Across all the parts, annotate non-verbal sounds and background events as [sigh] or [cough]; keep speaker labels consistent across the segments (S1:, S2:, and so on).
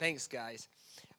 S1: Thanks, guys.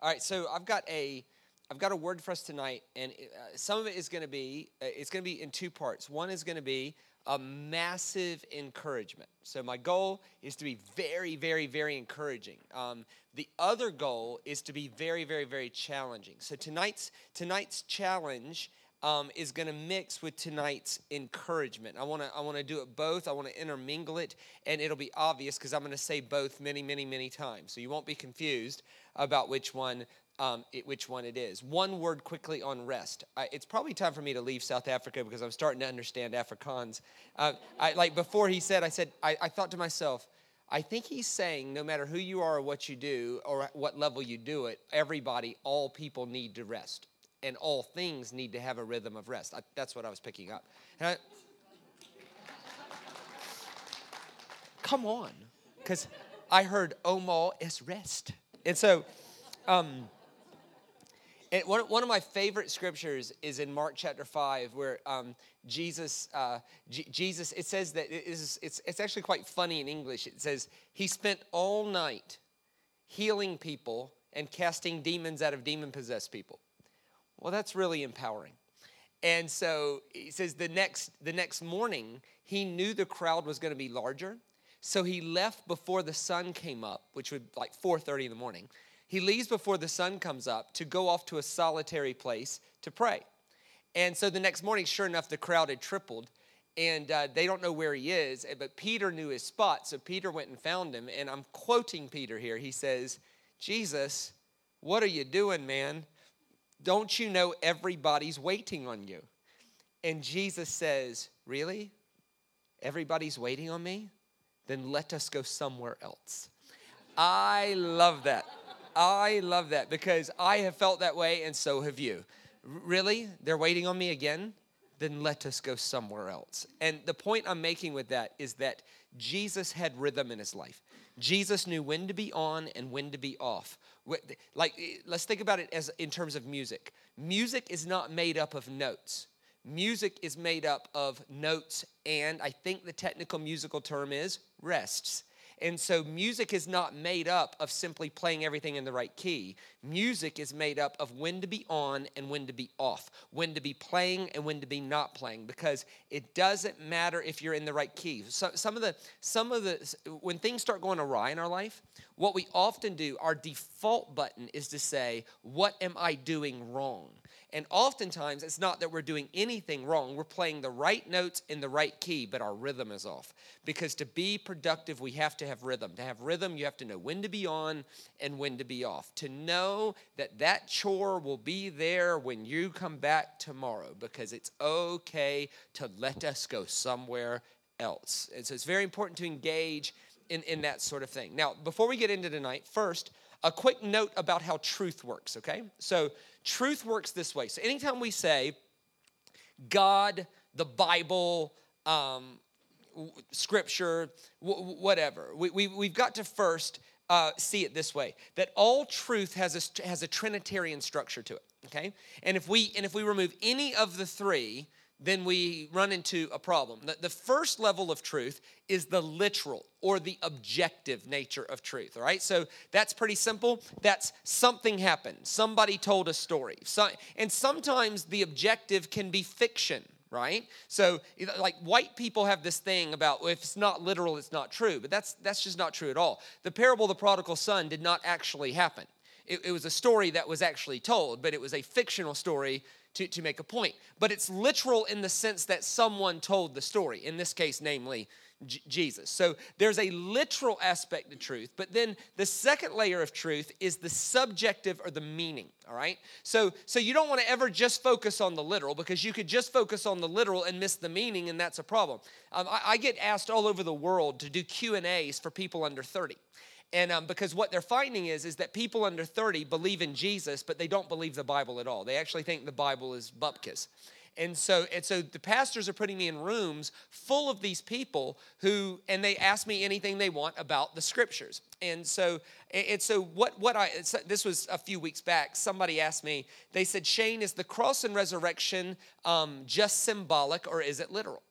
S1: All right, so I've got a I've got a word for us tonight, and uh, some of it is going to be uh, it's going to be in two parts. One is going to be a massive encouragement. So my goal is to be very, very, very encouraging. Um, the other goal is to be very, very, very challenging. So tonight's tonight's challenge um, is going to mix with tonight's encouragement. I want to I want to do it both. I want to intermingle it, and it'll be obvious because I'm going to say both many, many, many times. So you won't be confused about which one um, it, which one it is. One word quickly on rest. I, it's probably time for me to leave South Africa because I'm starting to understand Afrikaans. Uh, I, like before he said, I said, I, I thought to myself, I think he's saying no matter who you are or what you do or what level you do it, everybody, all people need to rest. And all things need to have a rhythm of rest. I, that's what I was picking up. I, come on, because I heard Omo is rest. And so, um, and one, one of my favorite scriptures is in Mark chapter 5, where um, Jesus, uh, G- Jesus, it says that it is, it's, it's actually quite funny in English. It says, He spent all night healing people and casting demons out of demon possessed people. Well, that's really empowering. And so he says the next, the next morning, he knew the crowd was going to be larger. So he left before the sun came up, which would like 4:30 in the morning he leaves before the sun comes up to go off to a solitary place to pray. And so the next morning, sure enough, the crowd had tripled and uh, they don't know where he is. But Peter knew his spot, so Peter went and found him. And I'm quoting Peter here. He says, Jesus, what are you doing, man? Don't you know everybody's waiting on you? And Jesus says, Really? Everybody's waiting on me? Then let us go somewhere else. I love that. I love that because I have felt that way and so have you. Really? They're waiting on me again? Then let us go somewhere else. And the point I'm making with that is that Jesus had rhythm in his life. Jesus knew when to be on and when to be off. Like, eh, let's think about it as in terms of music. Music is not made up of notes. Music is made up of notes, and I think the technical musical term is rests. And so music is not made up of simply playing everything in the right key. Music is made up of when to be on and when to be off, when to be playing and when to be not playing because it doesn't matter if you're in the right key. So some of the some of the when things start going awry in our life, what we often do, our default button is to say, "What am I doing wrong?" And oftentimes, it's not that we're doing anything wrong. We're playing the right notes in the right key, but our rhythm is off. Because to be productive, we have to have rhythm. To have rhythm, you have to know when to be on and when to be off. To know that that chore will be there when you come back tomorrow, because it's okay to let us go somewhere else. And so it's very important to engage in, in that sort of thing. Now, before we get into tonight, first, a quick note about how truth works, okay? So, truth works this way. So, anytime we say God, the Bible, um, scripture, w- whatever, we, we, we've got to first uh, see it this way that all truth has a, has a Trinitarian structure to it, okay? And if we, and if we remove any of the three, then we run into a problem. The, first level of truth is the literal or the objective nature of truth, all right? So that's pretty simple. That's something happened, somebody told a story. And sometimes the objective can be fiction, right? So like white people have this thing about well, if it's not literal, it's not true, but that's that's just not true at all. The parable of the prodigal son did not actually happen. It, it was a story that was actually told, but it was a fictional story to, to make a point. But it's literal in the sense that someone told the story, in this case, namely J- Jesus. So there's a literal aspect to truth, but then the second layer of truth is the subjective or the meaning, all right? So so you don't want to ever just focus on the literal because you could just focus on the literal and miss the meaning and that's a problem. Um, I, I get asked all over the world to do Q&As for people under 30. And um, because what they're finding is, is that people under 30 believe in Jesus, but they don't believe the Bible at all. They actually think the Bible is bupkis. And so, and so the pastors are putting me in rooms full of these people who, and they ask me anything they want about the scriptures. And so, and so what, what I, this was a few weeks back, somebody asked me, they said, Shane, is the cross and resurrection um, just symbolic or is it literal?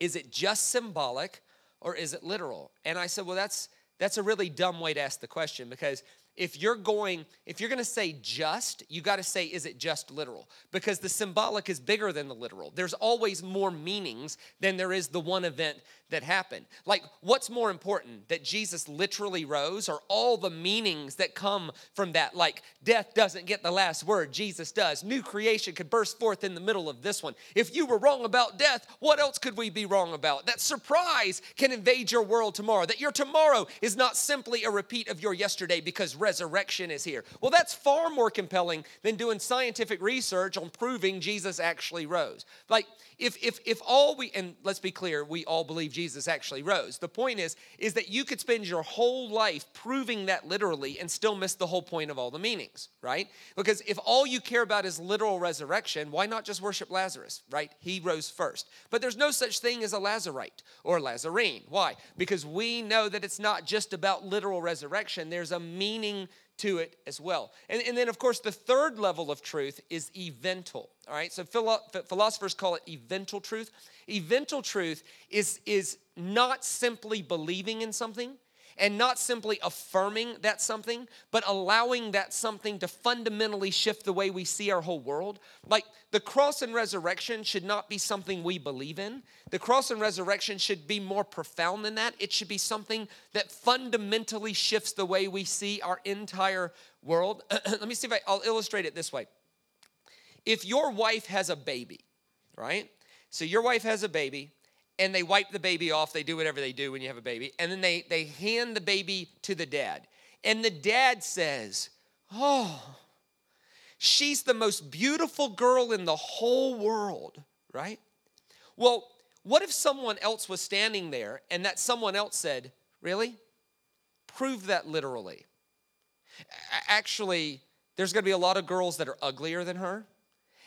S1: Is it just symbolic or is it literal? And I said, well, that's, that's a really dumb way to ask the question because if you're going if you're going to say just you got to say is it just literal? Because the symbolic is bigger than the literal. There's always more meanings than there is the one event that happened. Like what's more important that jesus literally rose or all the meanings that come from that? Like death doesn't get the last word jesus does. New creation could burst forth in the middle of this one. If you were wrong about death what else could we be wrong about? That surprise can invade your world tomorrow. That your tomorrow is not simply a repeat of your yesterday because resurrection is here. Well, that's far more compelling than doing scientific research on proving Jesus actually rose. Like, if, if, if all we, and let's be clear, we all believe Jesus actually rose. The point is, is that you could spend your whole life proving that literally and still miss the whole point of all the meanings, right? Because if all you care about is literal resurrection, why not just worship Lazarus, right? He rose first. But there's no such thing as a Lazarite or Lazarene. Why? Because we know that it's not just about literal resurrection, there's a meaning to it as well. And, and then, of course, the third level of truth is evental. All right, so philo- philosophers call it evental truth. Evental truth is, is not simply believing in something and not simply affirming that something, but allowing that something to fundamentally shift the way we see our whole world. Like the cross and resurrection should not be something we believe in. The cross and resurrection should be more profound than that. It should be something that fundamentally shifts the way we see our entire world. [clears throat] Let me see if I, I'll illustrate it this way. If your wife has a baby, right? So your wife has a baby, and they wipe the baby off. They do whatever they do when you have a baby. And then they, they hand the baby to the dad. And the dad says, Oh, she's the most beautiful girl in the whole world, right? Well, what if someone else was standing there and that someone else said, Really? Prove that literally. Actually, there's gonna be a lot of girls that are uglier than her,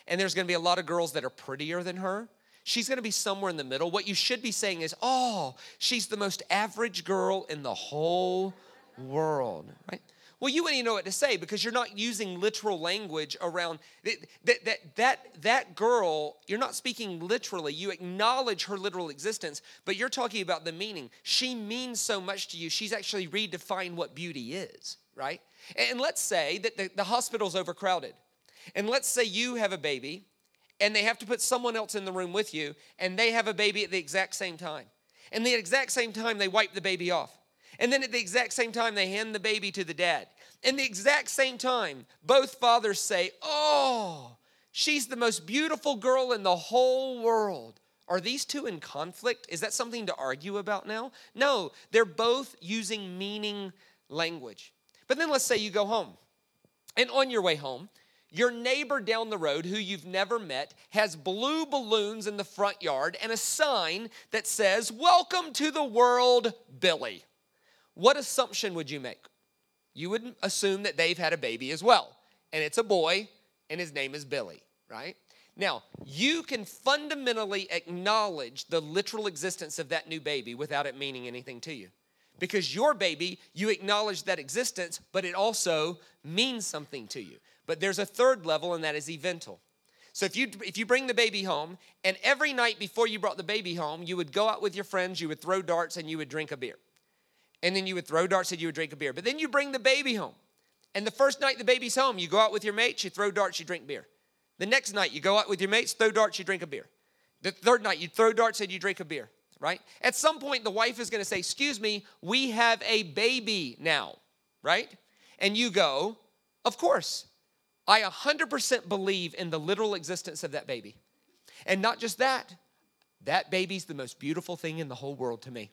S1: and there's gonna be a lot of girls that are prettier than her She's going to be somewhere in the middle. What you should be saying is, oh, she's the most average girl in the whole world, right? Well, you wouldn't even know what to say because you're not using literal language around that, that, that, that girl. You're not speaking literally. You acknowledge her literal existence, but you're talking about the meaning. She means so much to you. She's actually redefined what beauty is, right? And let's say that the, the hospital's overcrowded. And let's say you have a baby and they have to put someone else in the room with you, and they have a baby at the exact same time. And the exact same time, they wipe the baby off. And then at the exact same time, they hand the baby to the dad. And the exact same time, both fathers say, Oh, she's the most beautiful girl in the whole world. Are these two in conflict? Is that something to argue about now? No, they're both using meaning language. But then let's say you go home. And on your way home, your neighbor down the road, who you've never met, has blue balloons in the front yard and a sign that says, Welcome to the world, Billy. What assumption would you make? You would assume that they've had a baby as well, and it's a boy, and his name is Billy, right? Now, you can fundamentally acknowledge the literal existence of that new baby without it meaning anything to you. Because your baby, you acknowledge that existence, but it also means something to you. But there's a third level, and that is evental. So if you if you bring the baby home, and every night before you brought the baby home, you would go out with your friends, you would throw darts, and you would drink a beer. And then you would throw darts and you would drink a beer. But then you bring the baby home. And the first night the baby's home, you go out with your mates, you throw darts, you drink beer. The next night you go out with your mates, throw darts, you drink a beer. The third night you throw darts and you drink a beer, right? At some point the wife is going to say, "Excuse me, we have a baby now." Right? And you go, "Of course." I 100% believe in the literal existence of that baby. And not just that, that baby's the most beautiful thing in the whole world to me.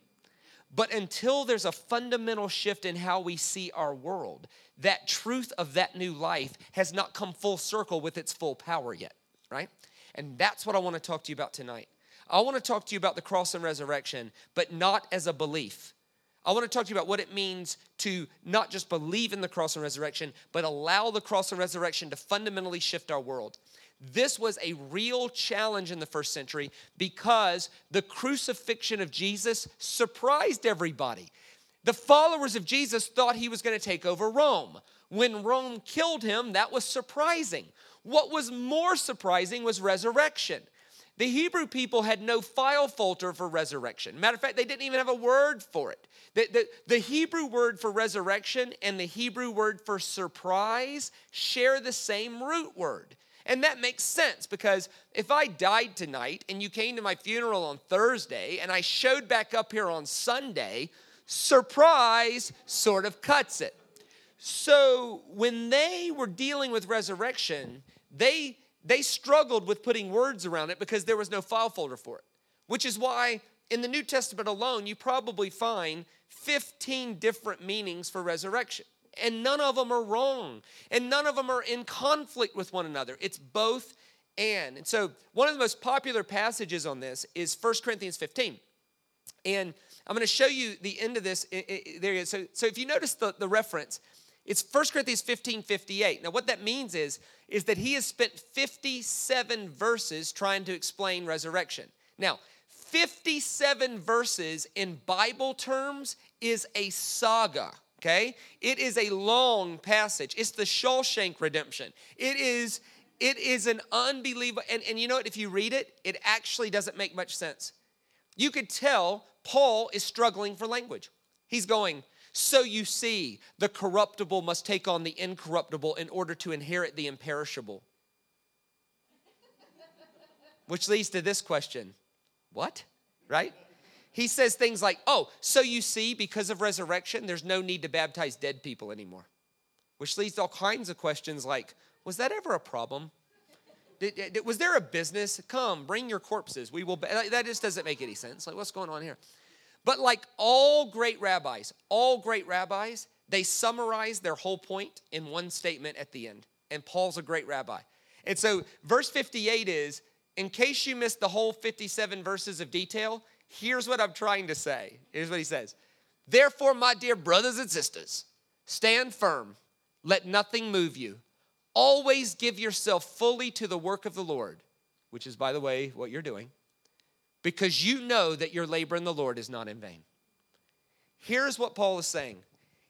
S1: But until there's a fundamental shift in how we see our world, that truth of that new life has not come full circle with its full power yet, right? And that's what I want to talk to you about tonight. I want to talk to you about the cross and resurrection, but not as a belief, I want to talk to you about what it means to not just believe in the cross and resurrection, but allow the cross and resurrection to fundamentally shift our world. This was a real challenge in the first century because the crucifixion of Jesus surprised everybody. The followers of Jesus thought he was going to take over Rome. When Rome killed him, that was surprising. What was more surprising was resurrection The Hebrew people had no file folder for resurrection. Matter of fact, they didn't even have a word for it. The, the, the, Hebrew word for resurrection and the Hebrew word for surprise share the same root word. And that makes sense because if I died tonight and you came to my funeral on Thursday and I showed back up here on Sunday, surprise sort of cuts it. So when they were dealing with resurrection, they they struggled with putting words around it because there was no file folder for it. Which is why in the New Testament alone, you probably find 15 different meanings for resurrection. And none of them are wrong. And none of them are in conflict with one another. It's both and. And so, one of the most popular passages on this is 1 Corinthians 15. And I'm going to show you the end of this. There you go. So, so if you notice the, the reference, it's 1 Corinthians 15 58. Now, what that means is, is that he has spent 57 verses trying to explain resurrection. Now, 57 verses in Bible terms is a saga, okay? It is a long passage. It's the Shawshank Redemption. It is it is an unbelievable and, and you know what if you read it it actually doesn't make much sense you could tell paul is struggling for language he's going so you see, the corruptible must take on the incorruptible in order to inherit the imperishable. Which leads to this question What? Right? He says things like, Oh, so you see, because of resurrection, there's no need to baptize dead people anymore. Which leads to all kinds of questions like, Was that ever a problem? Did, was there a business? Come, bring your corpses. We will. That just doesn't make any sense. Like, what's going on here? But like all great rabbis, all great rabbis, they summarize their whole point in one statement at the end. And Paul's a great rabbi. And so, verse 58 is in case you missed the whole 57 verses of detail, here's what I'm trying to say. Here's what he says Therefore, my dear brothers and sisters, stand firm, let nothing move you. Always give yourself fully to the work of the Lord, which is, by the way, what you're doing because you know that your labor in the Lord is not in vain. Here's what Paul is saying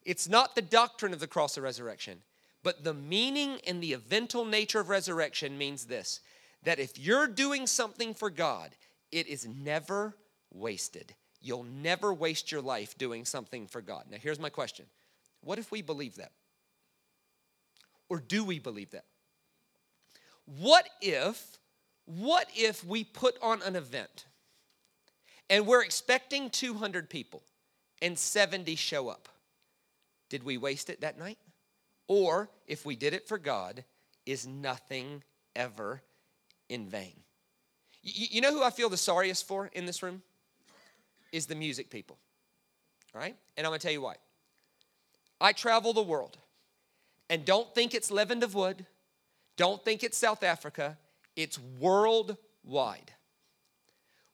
S1: it's not the doctrine of the cross of resurrection, but the meaning and the evental nature of resurrection means this that if you're doing something for God, it is never wasted. You'll never waste your life doing something for God. Now, here's my question What if we believe that? Or do we believe that? What if, what if we put on an event? And we're expecting 200 people and 70 show up. Did we waste it that night? Or if we did it for God, is nothing ever in vain? You know who I feel the sorriest for in this room? Is the music people. All right? And I'm gonna tell you why. I travel the world and don't think it's Lewende Woord, don't think it's South Africa, it's worldwide.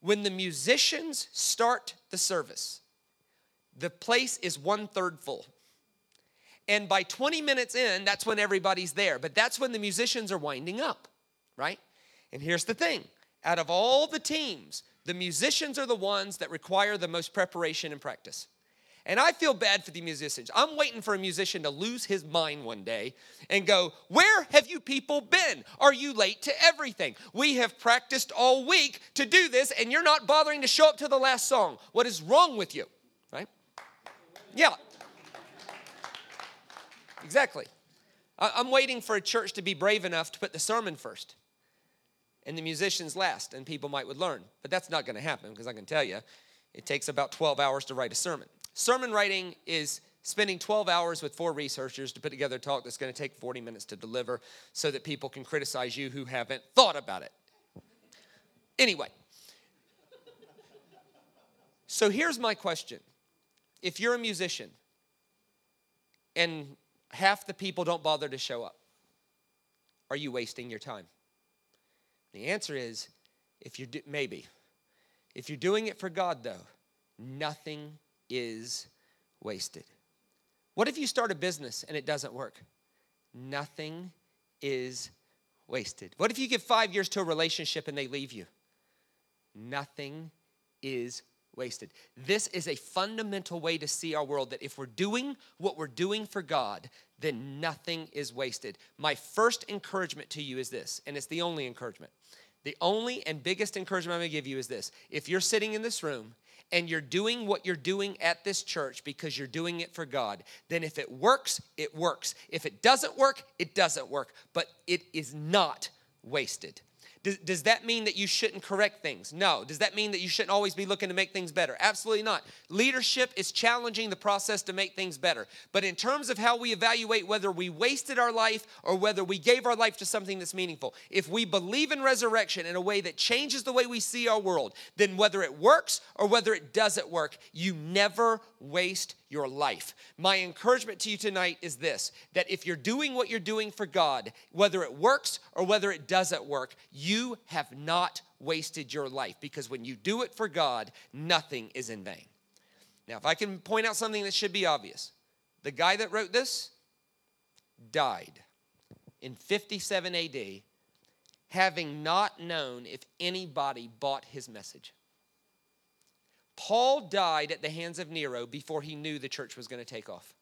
S1: When the musicians start the service, the place is one third full. And by 20 minutes in, that's when everybody's there. But that's when the musicians are winding up, right? And here's the thing out of all the teams, the musicians are the ones that require the most preparation and practice. And I feel bad for the musicians. I'm waiting for a musician to lose his mind one day and go, Where have you people been? Are you late to everything? We have practiced all week to do this, and you're not bothering to show up to the last song. What is wrong with you? Right? Yeah. Exactly. I'm waiting for a church to be brave enough to put the sermon first and the musicians last, and people might would learn. But that's not going to happen because I can tell you, it takes about 12 hours to write a sermon. Sermon writing is spending 12 hours with four researchers to put together a talk that's going to take 40 minutes to deliver so that people can criticize you who haven't thought about it. Anyway, so here's my question. If you're a musician and half the people don't bother to show up, are you wasting your time? The answer is if you do, maybe. If you're doing it for God though, nothing is wasted. What if you start a business and it doesn't work? Nothing is wasted. What if you give five years to a relationship and they leave you? Nothing is wasted. This is a fundamental way to see our world that if we're doing what we're doing for God, then nothing is wasted. My first encouragement to you is this, and it's the only encouragement The only and biggest encouragement I'm to give you is this if you're sitting in this room and you're doing what you're doing at this church because you're doing it for God, then if it works, it works. If it doesn't work, it doesn't work. But it is not wasted. Does, does that mean that you shouldn't correct things? No. Does that mean that you shouldn't always be looking to make things better? Absolutely not. Leadership is challenging the process to make things better. But in terms of how we evaluate whether we wasted our life or whether we gave our life to something that's meaningful, if we believe in resurrection in a way that changes the way we see our world, then whether it works or whether it doesn't work, you never waste your life. My encouragement to you tonight is this that if you're doing what you're doing for God, whether it works or whether it doesn't work, you have not wasted your life because when you do it for God, nothing is in vain. Now, if I can point out something that should be obvious, the guy that wrote this died in 57 AD, having not known if anybody bought his message. Paul died at the hands of Nero before he knew the church was going to take off.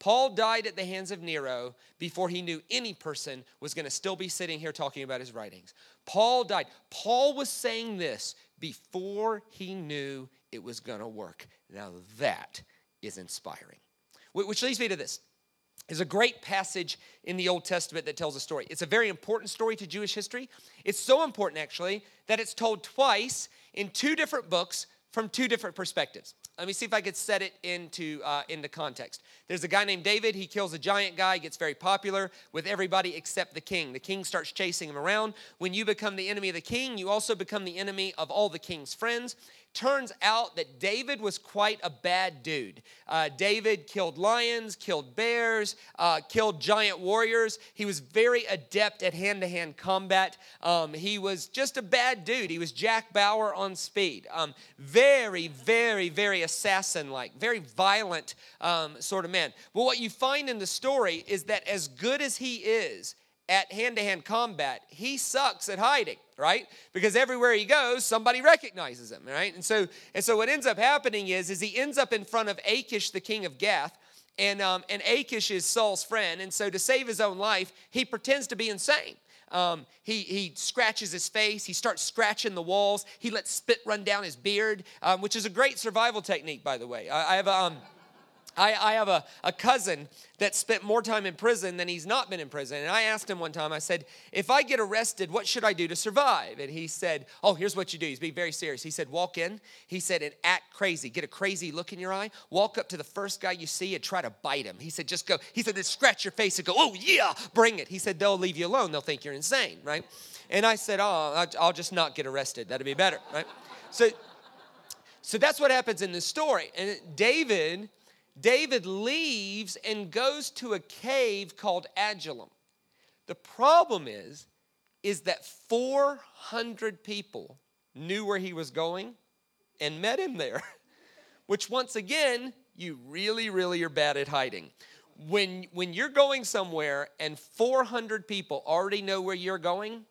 S1: Paul died at the hands of Nero before he knew any person was going to still be sitting here talking about his writings. Paul died. Paul was saying this before he knew it was going to work. Now that is inspiring. Which leads me to this. There's a great passage in the Old Testament that tells a story. It's a very important story to Jewish history. It's so important, actually, that it's told twice in two different books from two different perspectives. Let me see if I could set it into, uh, into context. There's a guy named David. He kills a giant guy, gets very popular with everybody except the king. The king starts chasing him around. When you become the enemy of the king, you also become the enemy of all the king's friends. Turns out that David was quite a bad dude. Uh, David killed lions, killed bears, uh, killed giant warriors. He was very adept at hand to hand combat. Um, he was just a bad dude. He was Jack Bauer on speed. Um, very, very, very assassin like, very violent um, sort of man. But what you find in the story is that as good as he is, at hand to hand combat, he sucks at hiding, right? Because everywhere he goes, somebody recognizes him, right? And so, and so what ends up happening is, is he ends up in front of Achish, the king of Gath, and, um, and Achish is Saul's friend. And so to save his own life, he pretends to be insane. Um, he, he scratches his face. He starts scratching the walls. He lets spit run down his beard, um, which is a great survival technique, by the way. I, I have a, um, I, I have a, a cousin that spent more time in prison than he's not been in prison. And I asked him one time, I said, if I get arrested, what should I do to survive? And he said, oh, here's what you do. He's being very serious. He said, walk in. He said, and act crazy. Get a crazy look in your eye. Walk up to the first guy you see and try to bite him. He said, just go. He said, just scratch your face and go, oh, yeah, bring it. He said, they'll leave you alone. They'll think you're insane, right? And I said, oh, I'll just not get arrested. That'd be better, right? So, so that's what happens in this story. And David David leaves and goes to a cave called Adullam. The problem is, is that 400 people knew where he was going and met him there, [laughs] which once again, you really, really are bad at hiding. When, when you're going somewhere and 400 people already know where you're going,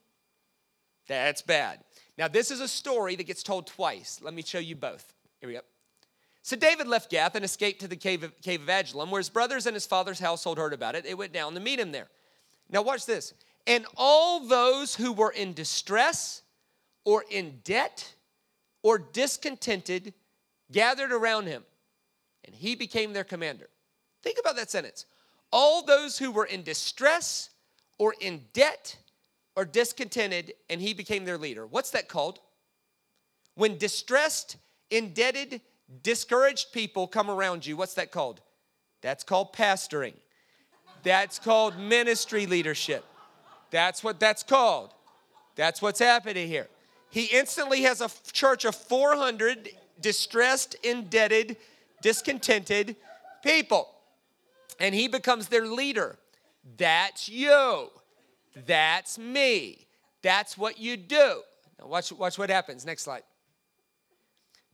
S1: that's bad. Now, this is a story that gets told twice. Let me show you both. Here we go. So David left Gath and escaped to the cave of, cave of Adullam, where his brothers and his father's household heard about it. They went down to meet him there. Now, watch this. And all those who were in distress or in debt or discontented gathered around him, and he became their commander. Think about that sentence. All those who were in distress or in debt or discontented, and he became their leader. What's that called? When distressed, indebted, discouraged people come around you, what's that called? That's called pastoring. That's called ministry leadership. That's what that's called. That's what's happening here. He instantly has a church of 400 distressed, indebted, discontented people. And he becomes their leader. That's you. That's me. That's what you do. Now watch, watch what happens. Next slide.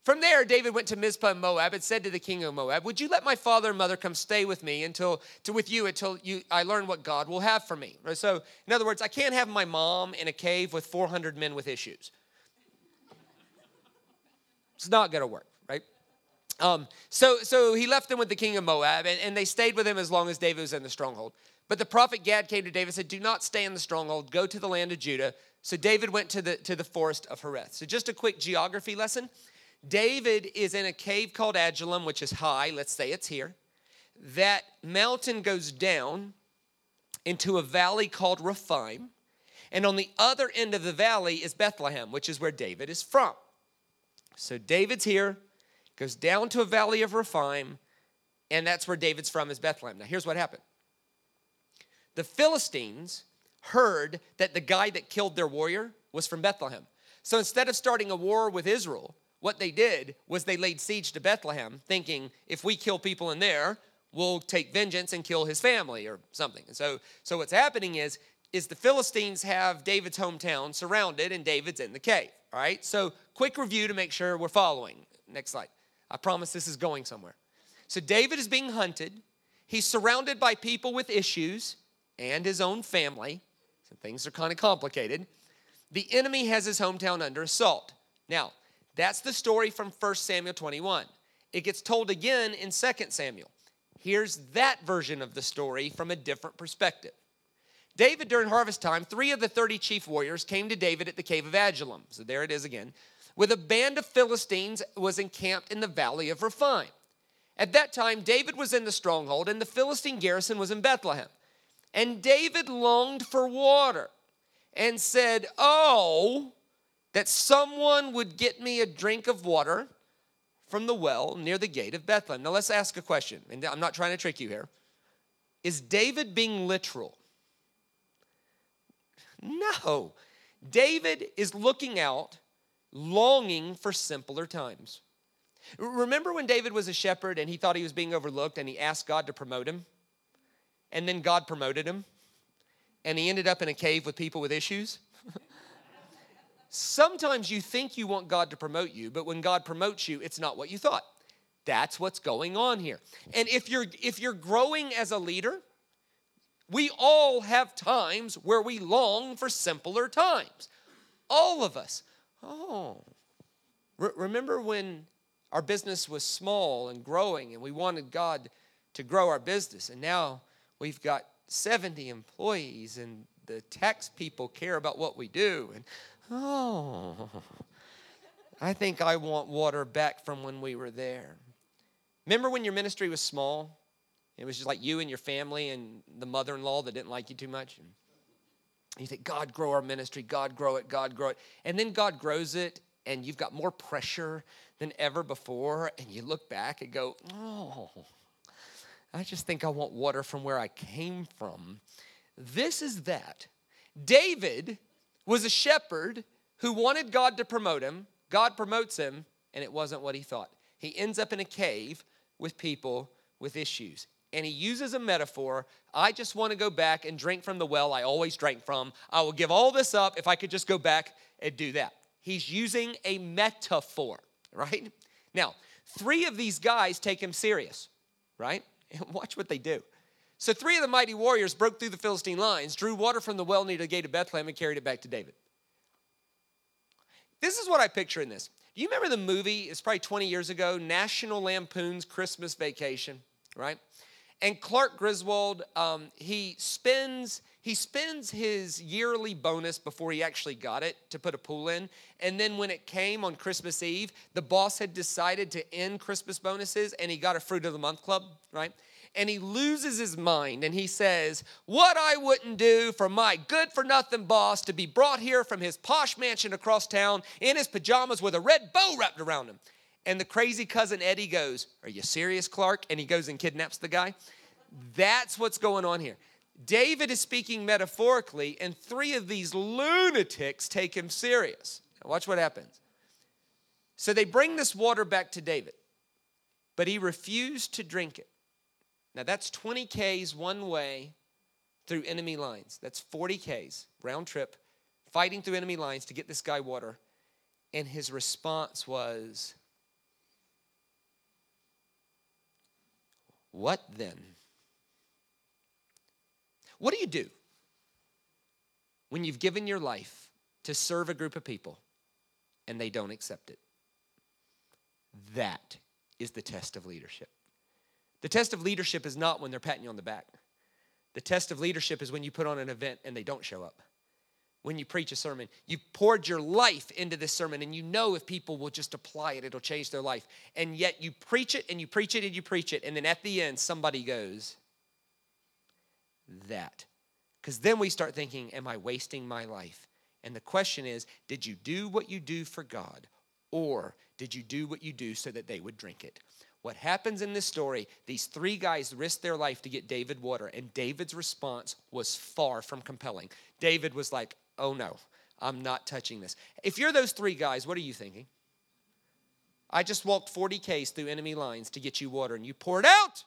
S1: From there, David went to Mizpah in Moab and said to the king of Moab, Would you let my father and mother come stay with me until to with you until you I learn what God will have for me? So, in other words, I can't have my mom in a cave with 400 men with issues. It's not gonna work, right? Um, so, so he left them with the king of Moab, and, and they stayed with him as long as David was in the stronghold. But the prophet Gad came to David and said, Do not stay in the stronghold, go to the land of Judah. So David went to the, to the forest of Hereth. So, just a quick geography lesson. David is in a cave called Adullam, which is high. Let's say it's here. That mountain goes down into a valley called Rephaim. And on the other end of the valley is Bethlehem, which is where David is from. So David's here, goes down to a valley of Rephaim, and that's where David's from, is Bethlehem. Now, here's what happened the Philistines heard that the guy that killed their warrior was from Bethlehem. So instead of starting a war with Israel, what they did was they laid siege to Bethlehem, thinking if we kill people in there, we'll take vengeance and kill his family or something. And so, so what's happening is, is the Philistines have David's hometown surrounded and David's in the cave. All right. So quick review to make sure we're following. Next slide. I promise this is going somewhere. So David is being hunted. He's surrounded by people with issues and his own family. So things are kind of complicated. The enemy has his hometown under assault. Now, that's the story from 1 Samuel 21. It gets told again in 2 Samuel. Here's that version of the story from a different perspective. David, during harvest time, three of the 30 chief warriors came to David at the cave of Adullam. So there it is again. With a band of Philistines was encamped in the valley of Rephaim. At that time, David was in the stronghold, and the Philistine garrison was in Bethlehem. And David longed for water and said, Oh, that someone would get me a drink of water from the well near the gate of Bethlehem. Now let's ask a question, and I'm not trying to trick you here. Is David being literal? No. David is looking out, longing for simpler times. Remember when David was a shepherd and he thought he was being overlooked and he asked God to promote him? And then God promoted him? And he ended up in a cave with people with issues? Sometimes you think you want God to promote you, but when God promotes you, it's not what you thought. That's what's going on here. And if you're if you're growing as a leader, we all have times where we long for simpler times. All of us. Oh. Re- remember when our business was small and growing and we wanted God to grow our business and now we've got 70 employees and the tax people care about what we do and Oh, [laughs] I think I want water back from when we were there. Remember when your ministry was small? It was just like you and your family and the mother in law that didn't like you too much. You think, God, grow our ministry, God, grow it, God, grow it. And then God grows it, and you've got more pressure than ever before. And you look back and go, oh, I just think I want water from where I came from. This is that. David was a shepherd who wanted God to promote him. God promotes him, and it wasn't what he thought. He ends up in a cave with people with issues. And he uses a metaphor I just want to go back and drink from the well I always drank from. I will give all this up if I could just go back and do that. He's using a metaphor, [laughs] right? Now, three of these guys take him serious, right? And [laughs] watch what they do. So three of the mighty warriors broke through the Philistine lines, drew water from the well near the gate of Bethlehem, and carried it back to David. This is what I picture in this. Do you remember the movie? It's probably 20 years ago, National Lampoon's Christmas Vacation, right? And Clark Griswold, um, he spends he spends his yearly bonus before he actually got it to put a pool in. And then when it came on Christmas Eve, the boss had decided to end Christmas bonuses, and he got a fruit of the month club, right? And he loses his mind and he says, What I wouldn't do for my good for nothing boss to be brought here from his posh mansion across town in his pajamas with a red bow wrapped around him. And the crazy cousin Eddie goes, Are you serious, Clark? And he goes and kidnaps the guy. That's what's going on here. David is speaking metaphorically, and three of these lunatics take him serious. Now watch what happens. So they bring this water back to David, but he refused to drink it. Now that's 20 Ks one way through enemy lines. That's 40 Ks round trip, fighting through enemy lines to get this guy water. And his response was, What then? What do you do when you've given your life to serve a group of people and they don't accept it? That is the test of leadership. The test of leadership is not when they're patting you on the back. The test of leadership is when you put on an event and they don't show up. When you preach a sermon, you poured your life into this sermon and you know if people will just apply it, it'll change their life. And yet you preach it and you preach it and you preach it. And then at the end, somebody goes, That. Because then we start thinking, Am I wasting my life? And the question is, Did you do what you do for God? Or did you do what you do so that they would drink it? What happens in this story, these three guys risked their life to get David water, and David's response was far from compelling. David was like, oh no, I'm not touching this. If you're those three guys, what are you thinking? I just walked 40 Ks through enemy lines to get you water, and you poured out.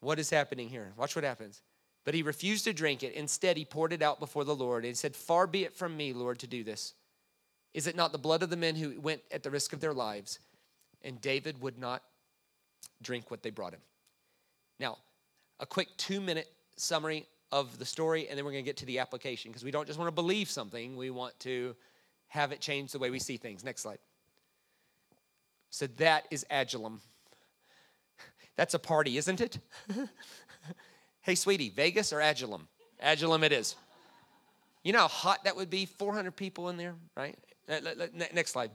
S1: What is happening here? Watch what happens. But he refused to drink it. Instead, he poured it out before the Lord and said, Far be it from me, Lord, to do this. Is it not the blood of the men who went at the risk of their lives? And David would not drink what they brought him. Now, a quick two minute summary of the story, and then we're going to get to the application because we don't just want to believe something, we want to have it change the way we see things. Next slide. So that is Adullam. [laughs] That's a party, isn't it? [laughs] hey, sweetie, Vegas or Adullam? Adullam it is. You know how hot that would be? 400 people in there, right? Next slide.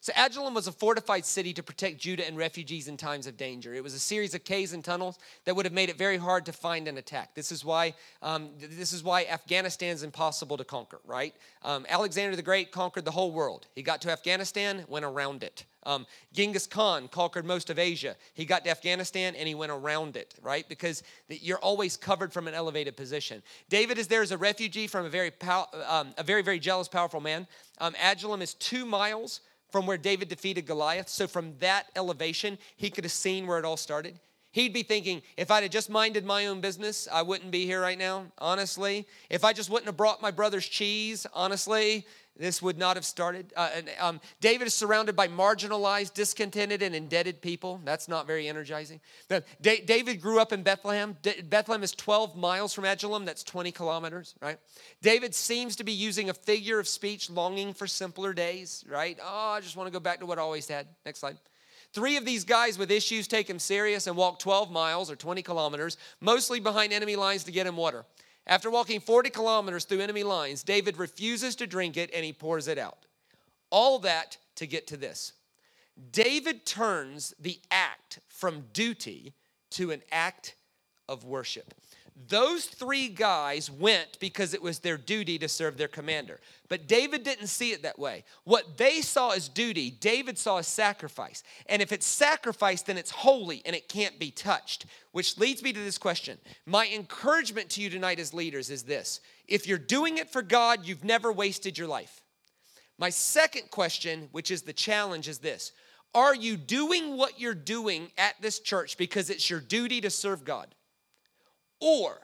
S1: So Adullam was a fortified city to protect Judah and refugees in times of danger. It was a series of caves and tunnels that would have made it very hard to find and attack. This is why um, this is why Afghanistan is impossible to conquer. Right? Um, Alexander the Great conquered the whole world. He got to Afghanistan, went around it. Um, Genghis Khan conquered most of Asia. He got to Afghanistan and he went around it, right? Because you're always covered from an elevated position. David is there as a refugee from a very, pow- um, a very, very jealous, powerful man. Um, Adullam is two miles from where David defeated Goliath. So from that elevation, he could have seen where it all started. He'd be thinking, if I'd have just minded my own business, I wouldn't be here right now, honestly. If I just wouldn't have brought my brother's cheese, honestly, this would not have started. Uh, and, um, David is surrounded by marginalized, discontented, and indebted people. That's not very energizing. Da- David grew up in Bethlehem. Bethlehem is 12 miles from Adullam. That's 20 kilometers, right? David seems to be using a figure of speech, longing for simpler days, right? Oh, I just want to go back to what I always had. Next slide. Three of these guys with issues take him serious and walk 12 miles or 20 kilometers, mostly behind enemy lines to get him water. After walking 40 kilometers through enemy lines, David refuses to drink it and he pours it out. All that to get to this. David turns the act from duty to an act of worship. Those three guys went because it was their duty to serve their commander. But David didn't see it that way. What they saw as duty, David saw as sacrifice. And if it's sacrifice, then it's holy and it can't be touched. Which leads me to this question. My encouragement to you tonight as leaders is this if you're doing it for God, you've never wasted your life. My second question, which is the challenge, is this Are you doing what you're doing at this church because it's your duty to serve God? Or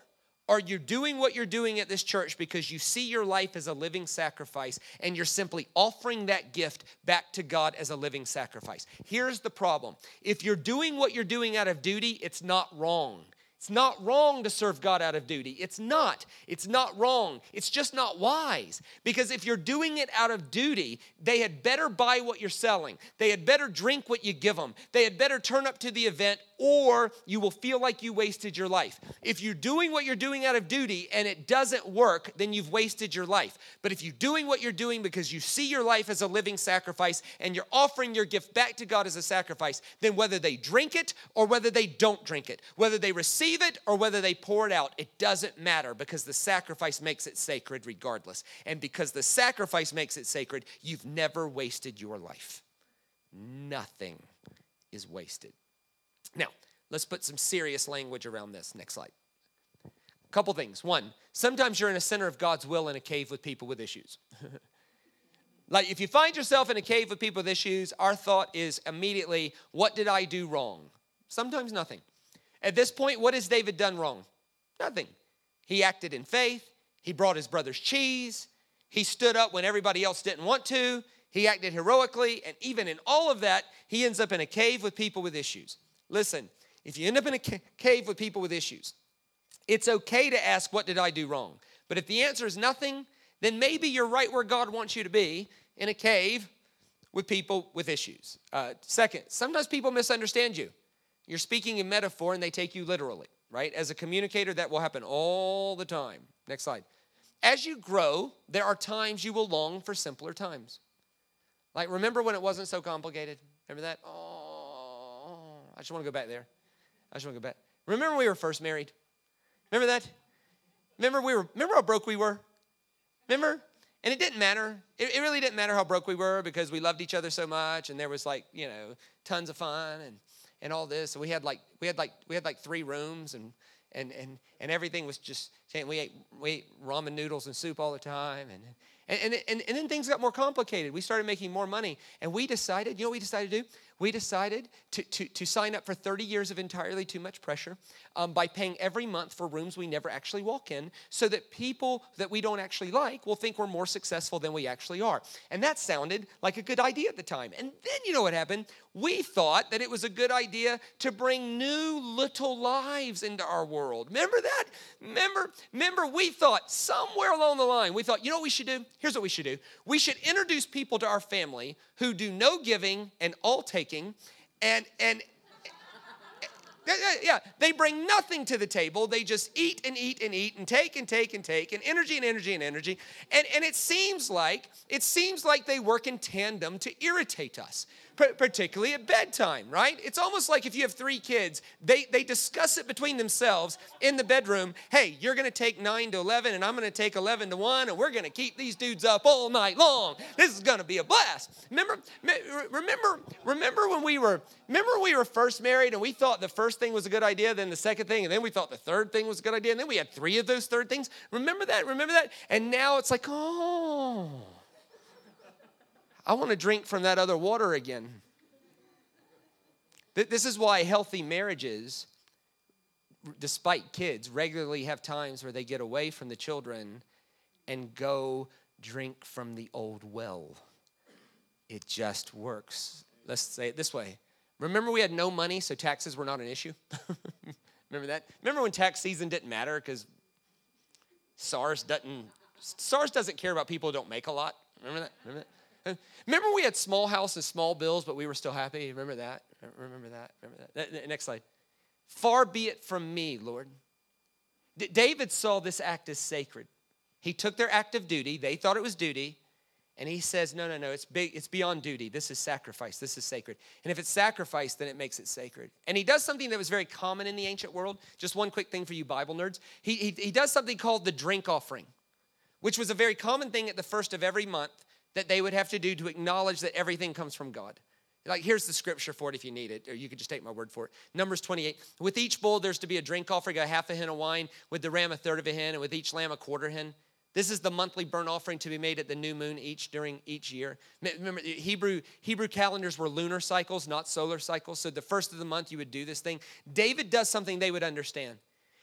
S1: are you doing what you're doing at this church because you see your life as a living sacrifice and you're simply offering that gift back to God as a living sacrifice? Here's the problem if you're doing what you're doing out of duty, it's not wrong. It's not wrong to serve God out of duty. It's not. It's not wrong. It's just not wise. Because if you're doing it out of duty, they had better buy what you're selling. They had better drink what you give them. They had better turn up to the event or you will feel like you wasted your life. If you're doing what you're doing out of duty and it doesn't work, then you've wasted your life. But if you're doing what you're doing because you see your life as a living sacrifice and you're offering your gift back to God as a sacrifice, then whether they drink it or whether they don't drink it, whether they receive it or whether they pour it out, it doesn't matter because the sacrifice makes it sacred regardless. And because the sacrifice makes it sacred, you've never wasted your life. Nothing is wasted. Now, let's put some serious language around this. Next slide. A couple things. One, sometimes you're in a center of God's will in a cave with people with issues. [laughs] like if you find yourself in a cave with people with issues, our thought is immediately, what did I do wrong? Sometimes nothing. At this point, what has David done wrong? Nothing. He acted in faith. He brought his brother's cheese. He stood up when everybody else didn't want to. He acted heroically. And even in all of that, he ends up in a cave with people with issues. Listen, if you end up in a cave with people with issues, it's okay to ask, What did I do wrong? But if the answer is nothing, then maybe you're right where God wants you to be in a cave, with people with issues. Uh, second, sometimes people misunderstand you. You're speaking in metaphor and they take you literally, right? As a communicator, that will happen all the time. Next slide. As you grow, there are times you will long for simpler times. Like, remember when it wasn't so complicated? Remember that? Oh, I just want to go back there. I just want to go back. Remember when we were first married? Remember that? Remember we were. Remember how broke we were? Remember? And it didn't matter. It, it, really didn't matter how broke we were because we loved each other so much, and there was like you know tons of fun and and all this. And we had like we had like we had like three rooms and and and and everything was just we ate we ate ramen noodles and soup all the time and and, and, and, and then things got more complicated. We started making more money. And we decided, you know we decided to do? We decided to, to, to sign up for 30 years of entirely too much pressure um, by paying every month for rooms we never actually walk in so that people that we don't actually like will think we're more successful than we actually are. And that sounded like a good idea at the time. And then you know what happened? We thought that it was a good idea to bring new little lives into our world. Remember that? Remember, remember we thought somewhere along the line, we thought, you know what we should do? Here's what we should do. We should introduce people to our family who do no giving and all taking and and yeah, they bring nothing to the table. They just eat and eat and eat and take and take and take and energy and energy and energy. And, and it seems like it seems like they work in tandem to irritate us particularly at bedtime, right? It's almost like if you have three kids, they, they discuss it between themselves in the bedroom. Hey, you're to take 9 to 11, and I'm to take 11 to 1, and we're to keep these dudes up all night long. This is to be a blast. Remember, remember, remember when we were, remember we were first married and we thought the first thing was a good idea, then the second thing, and then we thought the third thing was a good idea, and then we had three of those third things. Remember that? Remember that? And now it's like, oh. I want to drink from that other water again. This is why healthy marriages, despite kids, regularly have times where they get away from the children and go drink from the old well. It just works. Let's say it this way. Remember, we had no money, so taxes were not an issue? [laughs] Remember that? Remember when tax season didn't matter because SARS doesn't SARS doesn't care about people who don't make a lot? Remember that? Remember that? Remember we had small houses, small bills, but we were still happy? Remember that? Remember that? Remember that? Next slide. Far be it from me, Lord. D- David saw this act as sacred. He took their act of duty, they thought it was duty, and he says, No, no, no, it's big, it's beyond duty. This is sacrifice. This is sacred. And if it's sacrifice, then it makes it sacred. And he does something that was very common in the ancient world. Just one quick thing for you Bible nerds. He, he, he does something called the drink offering, which was a very common thing at the first of every month that they would have to do to acknowledge that everything comes from God. Like, here's the scripture for it if you need it, or you could just take my word for it. Numbers 28. With each bull, there's to be a drink offering, a half a hin of wine, with the ram, a third of a hin, and with each lamb, a quarter hin. This is the monthly burnt offering to be made at the new moon each during each year. Remember, Hebrew, Hebrew calendars were lunar cycles, not solar cycles. So the first of the month, you would do this thing. David does something they would understand.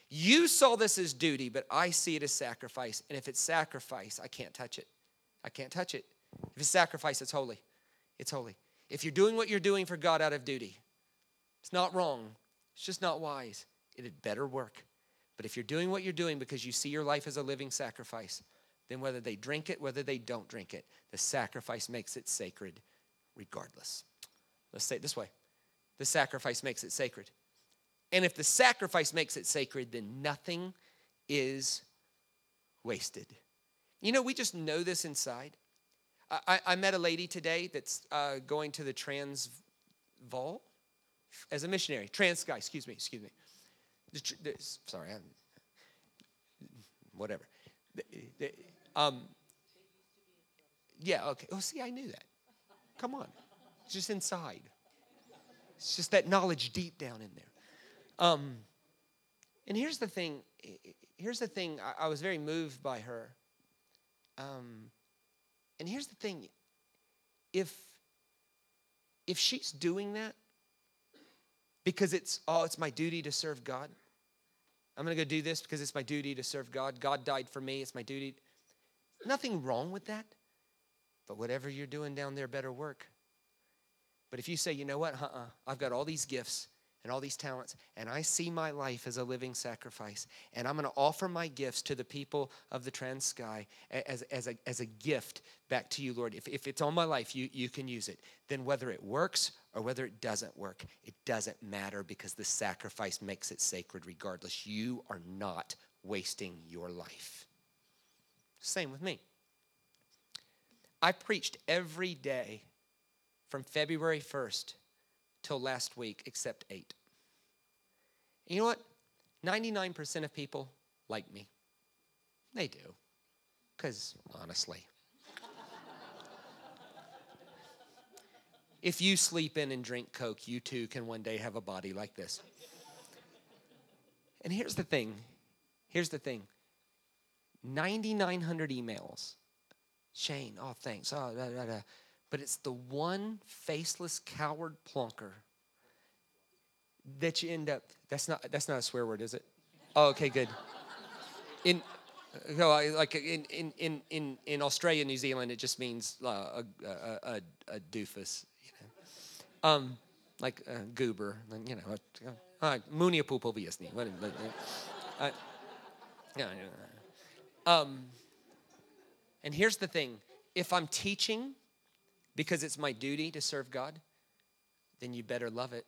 S1: You saw this as duty, but I see it as sacrifice. And if it's sacrifice, I can't touch it. I can't touch it. If it's sacrifice, it's holy. It's holy. If you're doing what you're doing for God out of duty, it's not wrong. It's just not wise. It had better work. But if you're doing what you're doing because you see your life as a living sacrifice, then whether they drink it, whether they don't drink it, the sacrifice makes it sacred regardless. Let's say it this way the sacrifice makes it sacred. And if the sacrifice makes it sacred, then nothing is wasted. You know, we just know this inside. I, I met a lady today that's uh, going to the Transvaal as a missionary. Transkei, excuse me, excuse me. The, the, sorry, I'm, whatever. The, um, yeah, okay. Oh, see, I knew that. Come on. It's just inside. It's just that knowledge deep down in there. Um, and here's the thing. Here's the thing. I, I was very moved by her. Um, and here's the thing if if she's doing that because it's oh it's my duty to serve God. I'm going to go do this because it's my duty to serve God. God died for me. It's my duty. Nothing wrong with that. But whatever you're doing down there better work. But if you say, you know what, uh-uh, I've got all these gifts and all these talents, and I see my life as a living sacrifice, and I'm going to offer my gifts to the people of the Transkei as, as, a, as a gift back to you, Lord. If, if it's on my life, you, you can use it. Then whether it works or whether it doesn't work, it doesn't matter because the sacrifice makes it sacred regardless. You are not wasting your life. Same with me. I preached every day from February 1st till last week, except eight. And you know what? 99% of people like me. They do. Because honestly, if you sleep in and drink Coke, you too can one day have a body like this. And here's the thing here's the thing 9,900 emails. Shane, oh, thanks. Oh, da, da, da but it's the one faceless coward plonker that you end up that's not that's not a swear word is it oh okay good in no, like in, in, in, in, in Australia, New Zealand, it just means uh, a, a, a, doofus, you know. Um, like a goober, you know. Uh, Munia pupoviasni. Um, and here's the thing if I'm teaching because it's my duty to serve God, then you better love it.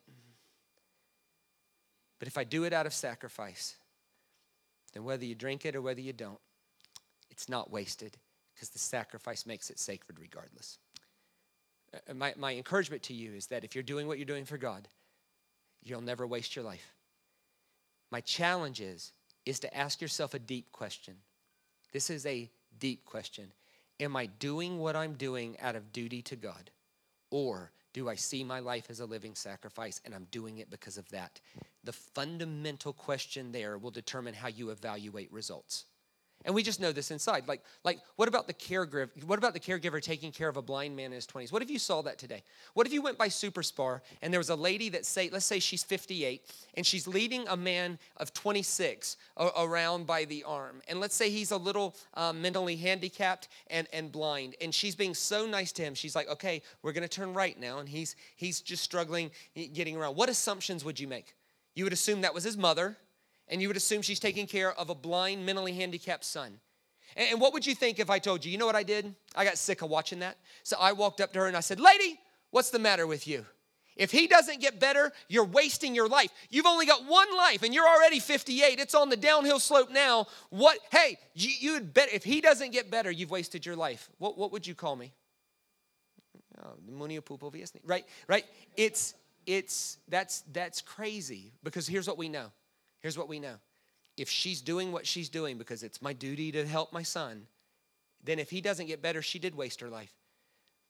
S1: But if I do it out of sacrifice, then whether you drink it or whether you don't, it's not wasted because the sacrifice makes it sacred regardless. Uh, my, my encouragement to you is that if you're doing what you're doing for God, you'll never waste your life. My challenge is, is to ask yourself a deep question. This is a deep question. Am I doing what I'm doing out of duty to God? Or do I see my life as a living sacrifice and I'm doing it because of that? The fundamental question there will determine how you evaluate results. And we just know this inside. Like, like what about the caregiver? What about the caregiver taking care of a blind man in his 20s? What if you saw that today? What if you went by Superspar and there was a lady that say, let's say she's 58, and she's leading a man of 26 around by the arm. And let's say he's a little um, mentally handicapped and, and blind. And she's being so nice to him. She's like, okay, we're gonna turn right now. And he's he's just struggling getting around. What assumptions would you make? You would assume that was his mother and you would assume she's taking care of a blind, mentally handicapped son. And, what would you think if I told you, you know what I did? I got sick of watching that. So I walked up to her and I said, Lady, what's the matter with you? If he doesn't get better, you're wasting your life. You've only got one life and you're already 58. It's on the downhill slope now. What, hey, you, you'd bet if he doesn't get better, you've wasted your life. What, what would you call me? Oh, right, right? It's, it's, that's, that's crazy because here's what we know Here's what we know if she's doing what she's doing because it's my duty to help my son, then if he doesn't get better, she did waste her life.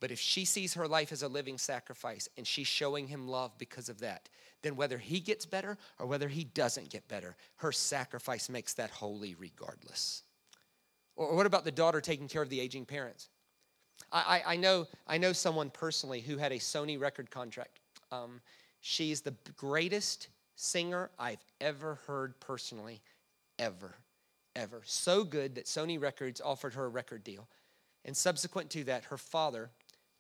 S1: But if she sees her life as a living sacrifice and she's showing him love because of that, then whether he gets better or whether he doesn't get better, her sacrifice makes that holy regardless. Or what about the daughter taking care of the aging parents? I, I, I know, I know someone personally who had a Sony record contract. Um, she's the greatest singer I've ever heard personally, ever, ever. So good that Sony Records offered her a record deal. And subsequent to that, her father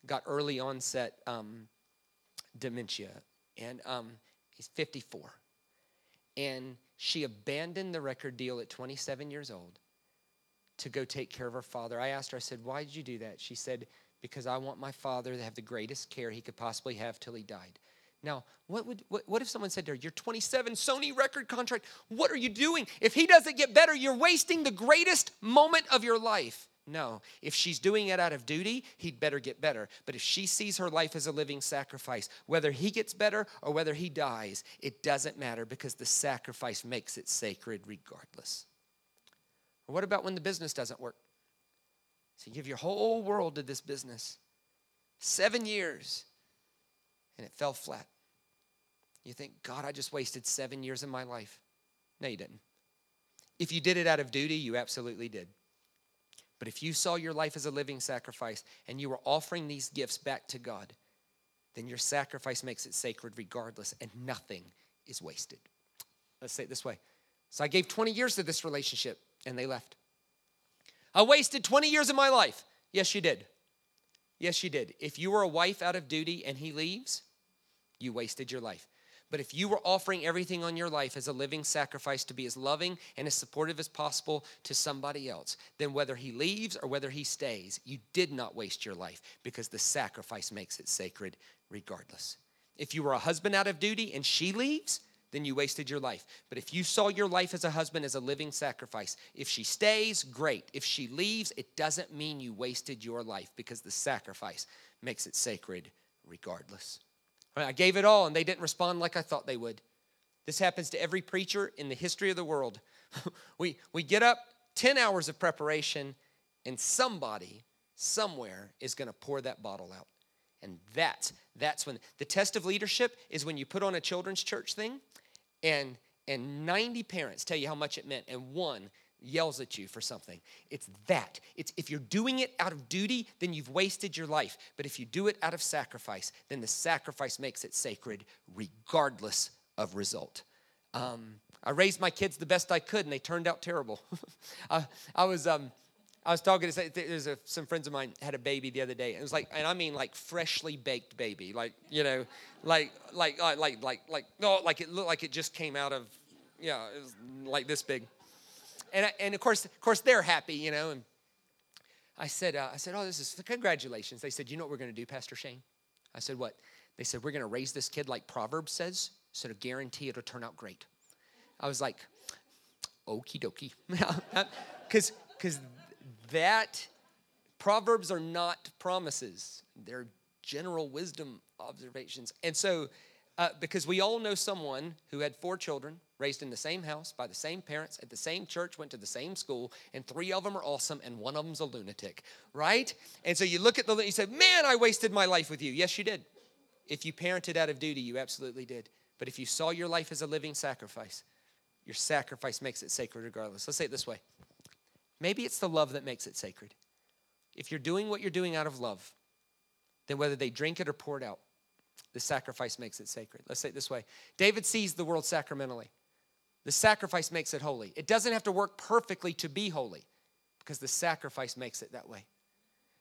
S1: got early onset um, dementia, and um, he's 54. And she abandoned the record deal at 27 years old to go take care of her father. I asked her, I said, Why did you do that? She said, Because I want my father to have the greatest care he could possibly have till he died. Now, what, would, what, what if someone said to her, You're 27, Sony record contract, what are you doing? If he doesn't get better, you're wasting the greatest moment of your life. No, if she's doing it out of duty, he'd better get better. But if she sees her life as a living sacrifice, whether he gets better or whether he dies, it doesn't matter because the sacrifice makes it sacred regardless. What about when the business doesn't work? So you give your whole world to this business. Seven years, and it fell flat. You think, God, I just wasted seven years of my life. No, you didn't. If you did it out of duty, you absolutely did. But if you saw your life as a living sacrifice and you were offering these gifts back to God, then your sacrifice makes it sacred regardless, and nothing is wasted. Let's say it this way. So I gave 20 years to this relationship, and they left. I wasted 20 years of my life. Yes, you did. Yes, you did. If you were a wife out of duty and he leaves, you wasted your life. But if you were offering everything on your life as a living sacrifice to be as loving and as supportive as possible to somebody else, then whether he leaves or whether he stays, you did not waste your life because the sacrifice makes it sacred regardless. If you were a husband out of duty and she leaves, then you wasted your life. But if you saw your life as a husband as a living sacrifice, if she stays, great. If she leaves, it doesn't mean you wasted your life because the sacrifice makes it sacred regardless. I gave it all and they didn't respond like I thought they would. This happens to every preacher in the history of the world. [laughs] we, we get up 10 hours of preparation and somebody somewhere is going to pour that bottle out. And that's that's when the test of leadership is when you put on a children's church thing and and 90 parents tell you how much it meant and one yells at you for something. It's that. It's if you're doing it out of duty, then you've wasted your life. But if you do it out of sacrifice, then the sacrifice makes it sacred regardless of result. Um, I raised my kids the best I could, and they turned out terrible. [laughs] I, I, was um, I was talking to there's a, some friends of mine had a baby the other day, and it was like, and I mean like freshly baked baby, like you know, like like like like like no, like it looked like it just came out of, yeah, it was like this big and, and of course, of course, they're happy, you know. And I said, uh, I said, oh, this is congratulations. They said, you know what we're going to do, Pastor Shane? I said, what? They said, we're going to raise this kid like Proverbs says, so to guarantee it'll turn out great. I was like, okie dokie, [laughs] because because that Proverbs are not promises; they're general wisdom observations, and so uh, because we all know someone who had four children raised in the same house by the same parents at the same church, went to the same school, and three of them are awesome, and one of them's a lunatic, right? And so you look at the, you say, man, I wasted my life with you. Yes, you did. If you parented out of duty, you absolutely did. But if you saw your life as a living sacrifice, your sacrifice makes it sacred regardless. Let's say it this way maybe it's the love that makes it sacred. If you're doing what you're doing out of love, then whether they drink it or pour it out, the sacrifice makes it sacred. Let's say it this way David sees the world sacramentally. The sacrifice makes it holy. It doesn't have to work perfectly to be holy because the sacrifice makes it that way.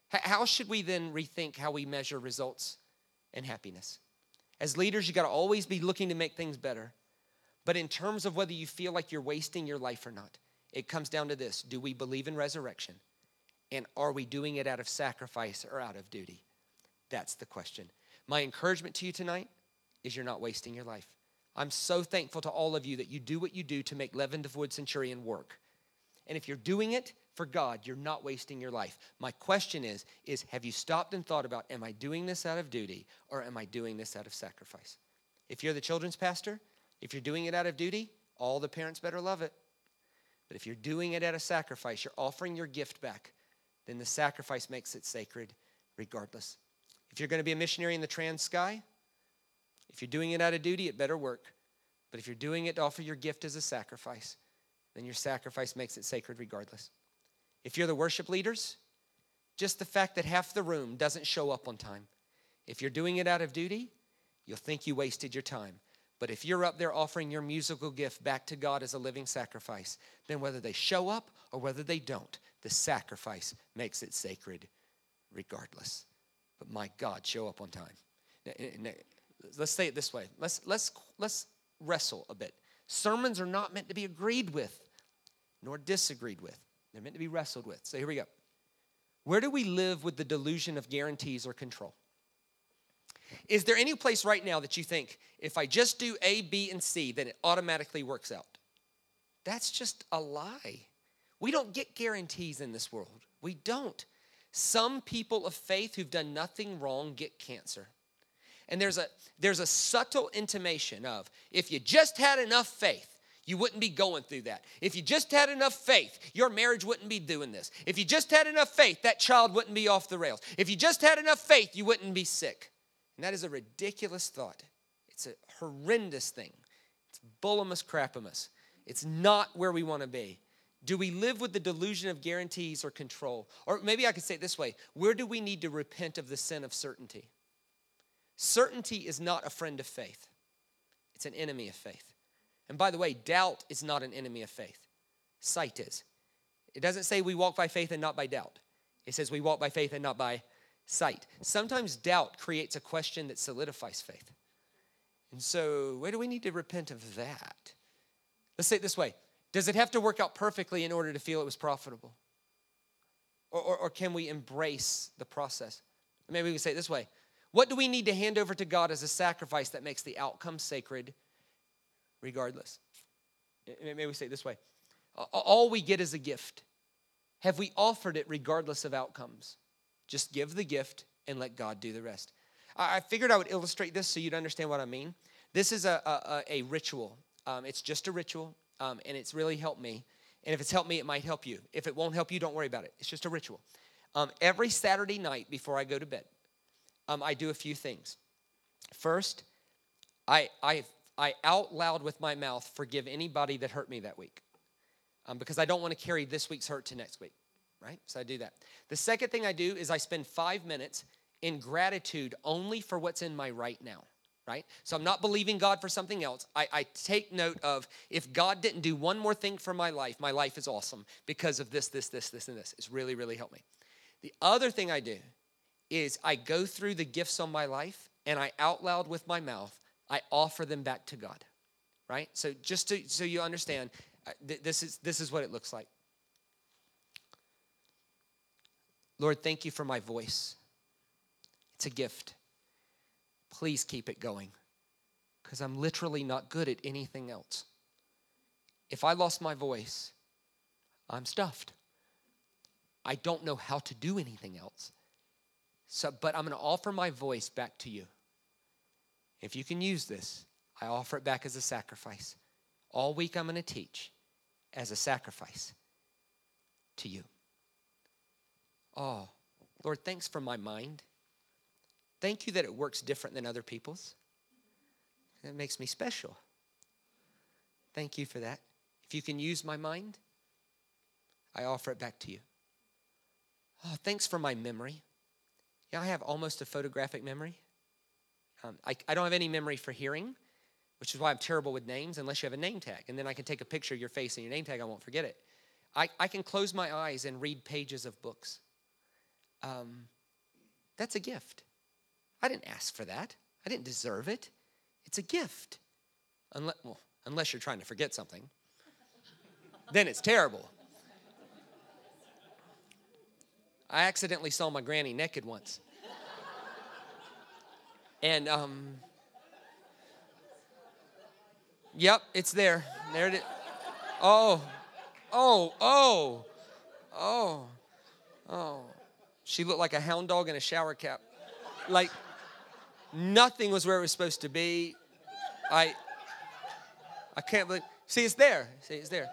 S1: How should we then rethink how we measure results and happiness? As leaders, you got to always be looking to make things better. But in terms of whether you feel like you're wasting your life or not, it comes down to this do we believe in resurrection? And are we doing it out of sacrifice or out of duty? That's the question. My encouragement to you tonight is you're not wasting your life. I'm so thankful to all of you that you do what you do to make Lewende Woord Centurion work. And if you're doing it for God, you're not wasting your life. My question is is have you stopped and thought about am I doing this out of duty or am I doing this out of sacrifice? If you're the children's pastor, if you're doing it out of duty, all the parents better love it. But if you're doing it out of sacrifice, you're offering your gift back, then the sacrifice makes it sacred regardless. If you're going to be a missionary in the Transkei, if you're doing it out of duty, it better work. But if you're doing it to offer your gift as a sacrifice, then your sacrifice makes it sacred regardless. If you're the worship leaders, just the fact that half the room doesn't show up on time. If you're doing it out of duty, you'll think you wasted your time. But if you're up there offering your musical gift back to God as a living sacrifice, then whether they show up or whether they don't, the sacrifice makes it sacred regardless. But my God, show up on time. Eh, eh, eh, let's say it this way. Let's let's let's wrestle a bit. Sermons are not meant to be agreed with nor disagreed with. They're meant to be wrestled with. So here we go. Where do we live with the delusion of guarantees or control? Is there any place right now that you think if I just do A, B, and C, then it automatically works out? That's just a lie. We don't get guarantees in this world. We don't. Some people of faith who've done nothing wrong get cancer. And there's a there's a subtle intimation of if you just had enough faith, you wouldn't be going through that. If you just had enough faith, your marriage wouldn't be doing this. If you just had enough faith, that child wouldn't be off the rails. If you just had enough faith, you wouldn't be sick. And that is a ridiculous thought. It's a horrendous thing. It's bullimus crapimus. It's not where we want to be. Do we live with the delusion of guarantees or control? Or maybe I could say it this way where do we need to repent of the sin of certainty? Certainty is not a friend of faith, it's an enemy of faith. And by the way, doubt is not an enemy of faith, sight is. It doesn't say we walk by faith and not by doubt, it says we walk by faith and not by sight. Sometimes doubt creates a question that solidifies faith. And so, where do we need to repent of that? Let's say it this way Does it have to work out perfectly in order to feel it was profitable? Or, or, or can we embrace the process? Maybe we can say it this way What do we need to hand over to God as a sacrifice that makes the outcome sacred regardless? Maybe we say it this way All we get is a gift. Have we offered it regardless of outcomes? Just give the gift and let God do the rest. I figured I would illustrate this so you'd understand what I mean. This is a, a, a ritual. Um, it's just a ritual, um, and it's really helped me. And if it's helped me, it might help you. If it won't help you, don't worry about it. It's just a ritual. Um, every Saturday night before I go to bed, um, I do a few things. First, I, I, I out loud with my mouth forgive anybody that hurt me that week um, because I don't want to carry this week's hurt to next week, right? So I do that. The second thing I do is I spend five minutes in gratitude only for what's in my right now right? So I'm not believing God for something else. I, I, take note of if God didn't do one more thing for my life, my life is awesome because of this, this, this, this, and this. It's really, really helped me. The other thing I do is I go through the gifts on my life and I out loud with my mouth, I offer them back to God, right? So just to, so you understand, uh, this is, this is what it looks like. Lord, thank you for my voice. It's a gift. Please keep it going because I'm literally not good at anything else. If I lost my voice, I'm stuffed. I don't know how to do anything else. So, but I'm going to offer my voice back to you. If you can use this, I offer it back as a sacrifice. All week I'm going to teach as a sacrifice to you. Oh, Lord, thanks for my mind. Thank you that it works different than other people's. It makes me special. Thank you for that. If you can use my mind, I offer it back to you. Oh, thanks for my memory. Yeah, I have almost a photographic memory. Um, I, I don't have any memory for hearing, which is why I'm terrible with names unless you have a name tag. And then I can take a picture of your face and your name tag, I won't forget it. I, I can close my eyes and read pages of books. Um, that's a gift. I didn't ask for that. I didn't deserve it. It's a gift. Unless, well, unless you're trying to forget something, then it's terrible. I accidentally saw my granny naked once. And, um, yep, it's there. There it is. Oh, oh, oh, oh, oh. She looked like a hound dog in a shower cap. Like, Nothing was where it was supposed to be. I I can't believe. See, it's there. See, it's there.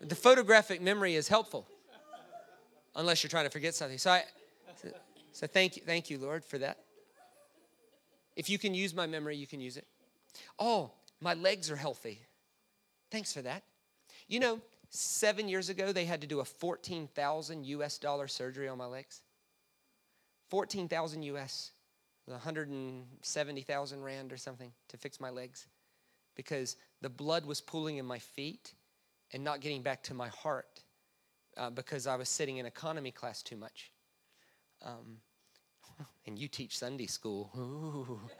S1: The photographic memory is helpful, unless you're trying to forget something. So I, so thank you, thank you, Lord, for that. If you can use my memory, you can use it. Oh, my legs are healthy. Thanks for that. You know, seven years ago, they had to do a 14,000 US dollar surgery on my legs. 14,000 US, 170,000 Rand or something to fix my legs because the blood was pooling in my feet and not getting back to my heart uh, because I was sitting in economy class too much. Um, [laughs] and you teach Sunday school. [laughs]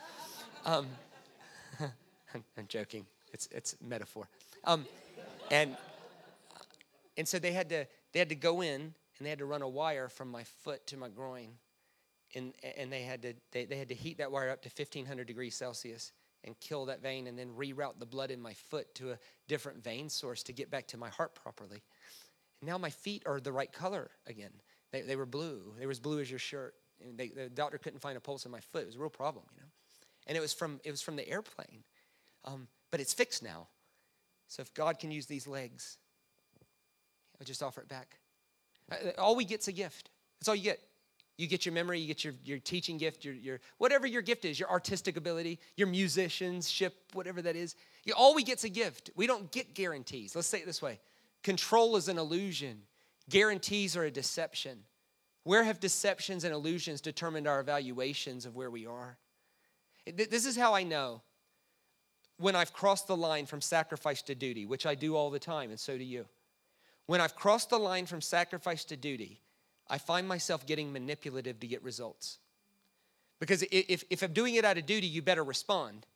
S1: Um, [laughs] I'm joking. It's it's metaphor. Um, and and so they had to they had to go in and they had to run a wire from my foot to my groin and, and they, had to, they, they had to heat that wire up to 1500 degrees Celsius and kill that vein and then reroute the blood in my foot to a different vein source to get back to my heart properly. And now my feet are the right color again. They, they were blue. They were as blue as your shirt. And they, the doctor couldn't find a pulse in my foot. It was a real problem, you know. And it was from, it was from the airplane. Um, but it's fixed now. So if God can use these legs, I'll just offer it back. Uh, all we get's a gift. That's all you get. You get your memory, you get your, your teaching gift, your, your whatever your gift is, your artistic ability, your musicianship, whatever that is. You, all we get's a gift. We don't get guarantees. Let's say it this way control is an illusion, guarantees are a deception. Where have deceptions and illusions determined our evaluations of where we are? This is how I know when I've crossed the line from sacrifice to duty, which I do all the time, and so do you. When I've crossed the line from sacrifice to duty, I find myself getting manipulative to get results. Because if, if I'm doing it out of duty, you better respond.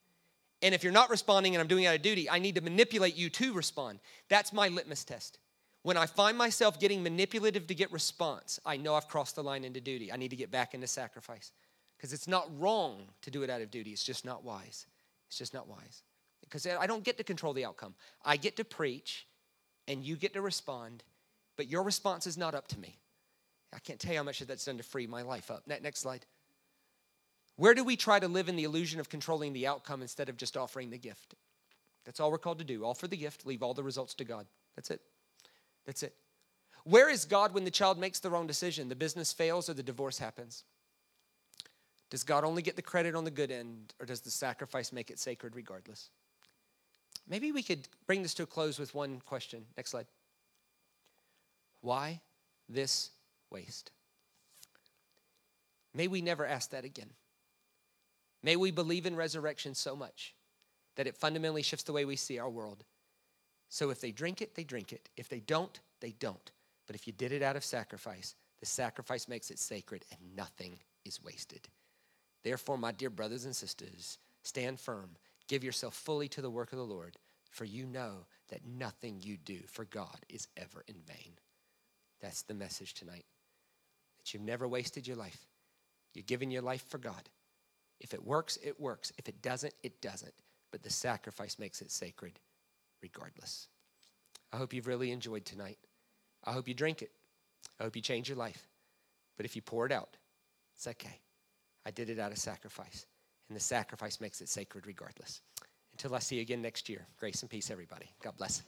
S1: And if you're not responding and I'm doing it out of duty, I need to manipulate you to respond. That's my litmus test. When I find myself getting manipulative to get response, I know I've crossed the line into duty. I need to get back into sacrifice. Because it's not wrong to do it out of duty, it's just not wise. It's just not wise. Because I don't get to control the outcome. I get to preach and you get to respond, but your response is not up to me. I can't tell you how much that's done to free my life up. Next slide. Where do we try to live in the illusion of controlling the outcome instead of just offering the gift? That's all we're called to do. Offer the gift, leave all the results to God. That's it. That's it. Where is God when the child makes the wrong decision, the business fails, or the divorce happens? Does God only get the credit on the good end, or does the sacrifice make it sacred regardless? Maybe we could bring this to a close with one question. Next slide. Why this waste? May we never ask that again. May we believe in resurrection so much that it fundamentally shifts the way we see our world. So if they drink it, they drink it. If they don't, they don't. But if you did it out of sacrifice, the sacrifice makes it sacred and nothing is wasted. Therefore, my dear brothers and sisters, stand firm. Give yourself fully to the work of the Lord, for you know that nothing you do for God is ever in vain. That's the message tonight. You've never wasted your life. You're giving your life for God. If it works, it works. If it doesn't, it doesn't. But the sacrifice makes it sacred regardless. I hope you've really enjoyed tonight. I hope you drink it. I hope you change your life. But if you pour it out, it's okay. I did it out of sacrifice. And the sacrifice makes it sacred regardless. Until I see you again next year, grace and peace, everybody. God bless.